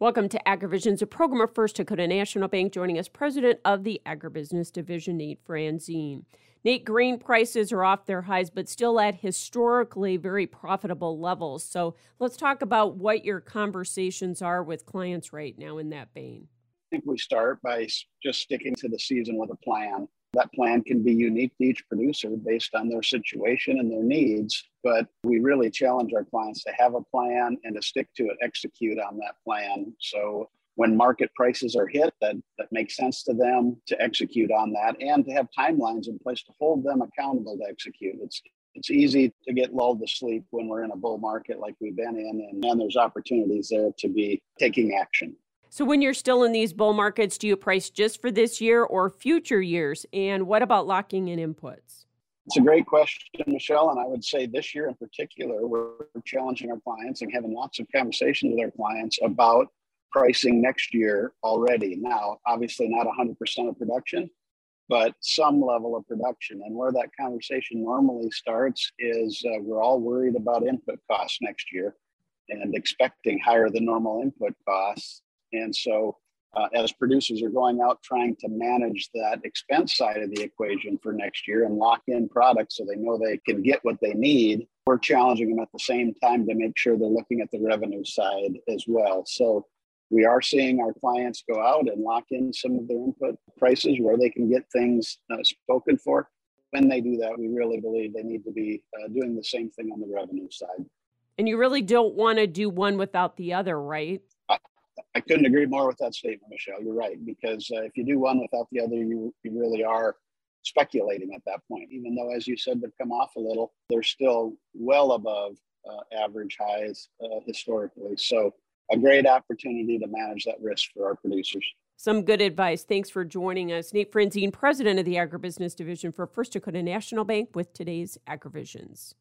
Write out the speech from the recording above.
Welcome to AgriVisions, a program of First Dakota National Bank. Joining us, President of the Agribusiness Division, Nate Franzen. Nate, grain prices are off their highs, but still at historically very profitable levels. So let's talk about what your conversations are with clients right now in that vein. I think we start by just sticking to the season with a plan. That plan can be unique to each producer based on their situation and their needs, but we really challenge our clients to have a plan and to stick to it, execute on that plan. So when market prices are hit that, that makes sense to them to execute on that and to have timelines in place to hold them accountable to execute. It's it's easy to get lulled to sleep when we're in a bull market like we've been in, and then there's opportunities there to be taking action. So, when you're still in these bull markets, do you price just for this year or future years? And what about locking in inputs? It's a great question, Michelle. And I would say this year in particular, we're challenging our clients and having lots of conversations with our clients about pricing next year already. Now, obviously, not 100% of production, but some level of production. And where that conversation normally starts is uh, we're all worried about input costs next year and expecting higher than normal input costs. And so, uh, as producers are going out trying to manage that expense side of the equation for next year and lock in products so they know they can get what they need, we're challenging them at the same time to make sure they're looking at the revenue side as well. So, we are seeing our clients go out and lock in some of their input prices where they can get things uh, spoken for. When they do that, we really believe they need to be uh, doing the same thing on the revenue side. And you really don't want to do one without the other, right? I, couldn't agree more with that statement, Michelle. You're right, because uh, if you do one without the other, you, you really are speculating at that point. Even though, as you said, they've come off a little, they're still well above uh, average highs uh, historically. So a great opportunity to manage that risk for our producers. Some good advice. Thanks for joining us. Nate Franzen, President of the Agribusiness Division for First Dakota National Bank, with today's AgriVisions.